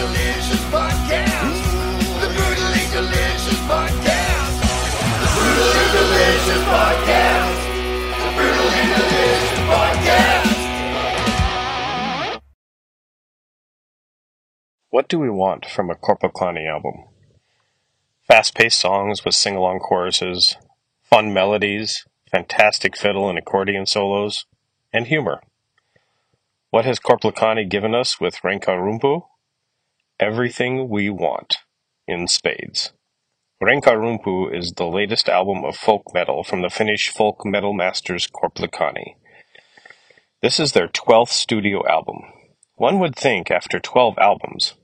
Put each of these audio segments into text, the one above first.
Delicious Podcast. The Brutally Delicious Podcast. The Brutally Delicious Podcast. The Brutally Delicious Podcast. What do we want from a Korpiklaani album? Fast paced songs with sing along choruses, fun melodies, fantastic fiddle and accordion solos, and humor. What has Korpiklaani given us with Rankarumpu? Everything we want, in spades. Rankarumpu is the latest album of folk metal from the Finnish folk metal masters Korpiklaani. This is their 12th studio album. One would think, after 12 albums,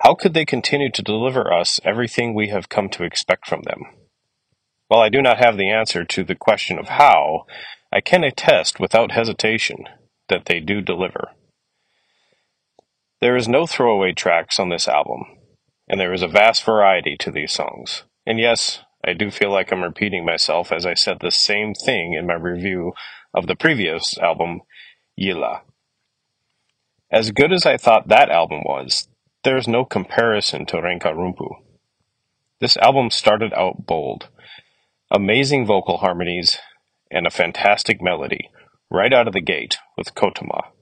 how could they continue to deliver us everything we have come to expect from them? While I do not have the answer to the question of how, I can attest without hesitation that they do deliver. There is no throwaway tracks on this album, and there is a vast variety to these songs. And yes, I do feel like I'm repeating myself as I said the same thing in my review of the previous album, Jylhä. As good as I thought that album was, there is no comparison to Rankarumpu. This album started out bold. Amazing vocal harmonies and a fantastic melody right out of the gate with Kotomaa.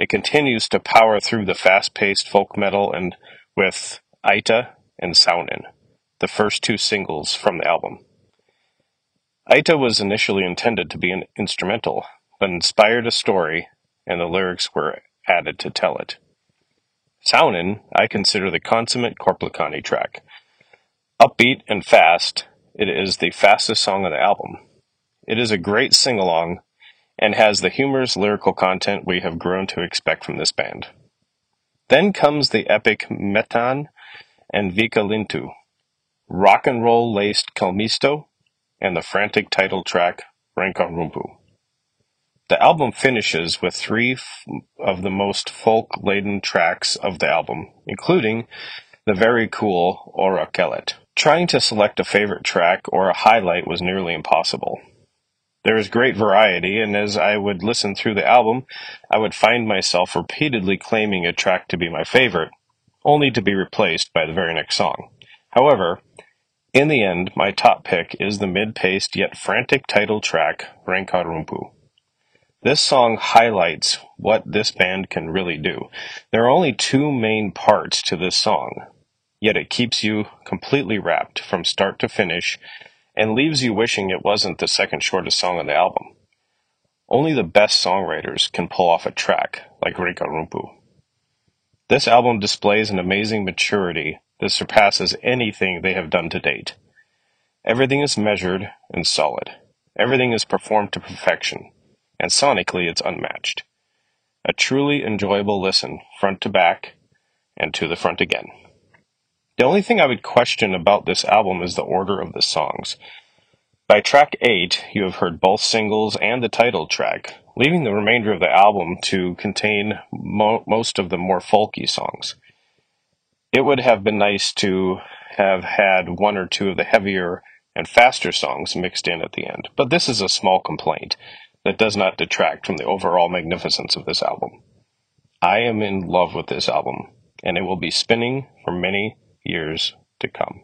It continues to power through the fast-paced folk metal and with Aita and Saunaan, the first two singles from the album. Aita was initially intended to be an instrumental, but inspired a story, and the lyrics were added to tell it. Saunaan, I consider the consummate Korpiklaani track. Upbeat and fast, it is the fastest song on the album. It is a great sing-along and has the humorous lyrical content we have grown to expect from this band. Then comes the epic Mettään and Viikatelintu, rock and roll laced Kalmisto, and the frantic title track Rankarumpu. The album finishes with three f- of the most folk laden tracks of the album, including the very cool Oraakkelit. Trying to select a favorite track or a highlight was nearly impossible. There is great variety, and as I would listen through the album, I would find myself repeatedly claiming a track to be my favorite, only to be replaced by the very next song. However, in the end, my top pick is the mid-paced yet frantic title track, Rankarumpu. This song highlights what this band can really do. There are only two main parts to this song, yet it keeps you completely wrapped from start to finish and leaves you wishing it wasn't the second shortest song on the album. Only the best songwriters can pull off a track like Rankarumpu. This album displays an amazing maturity that surpasses anything they have done to date. Everything is measured and solid. Everything is performed to perfection, and sonically it's unmatched. A truly enjoyable listen, front to back, and to the front again. The only thing I would question about this album is the order of the songs. By track 8, you have heard both singles and the title track, leaving the remainder of the album to contain mo- most of the more folky songs. It would have been nice to have had one or two of the heavier and faster songs mixed in at the end, but this is a small complaint that does not detract from the overall magnificence of this album. I am in love with this album, and it will be spinning for many years to come.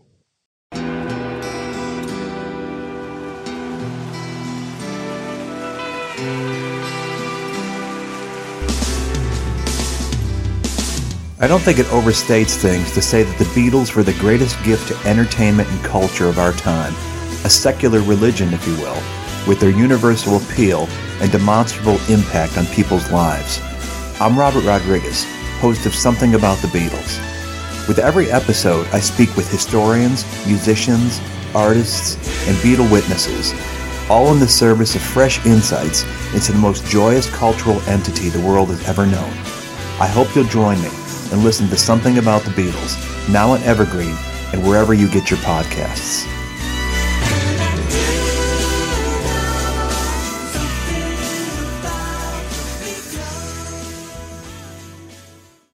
I don't think it overstates things to say that the Beatles were the greatest gift to entertainment and culture of our time, a secular religion, if you will, with their universal appeal and demonstrable impact on people's lives. I'm Robert Rodriguez, host of Something About the Beatles. With every episode, I speak with historians, musicians, artists, and Beatle witnesses, all in the service of fresh insights into the most joyous cultural entity the world has ever known I hope you'll join me and listen to Something About the Beatles, now on Evergreen and wherever you get your podcasts.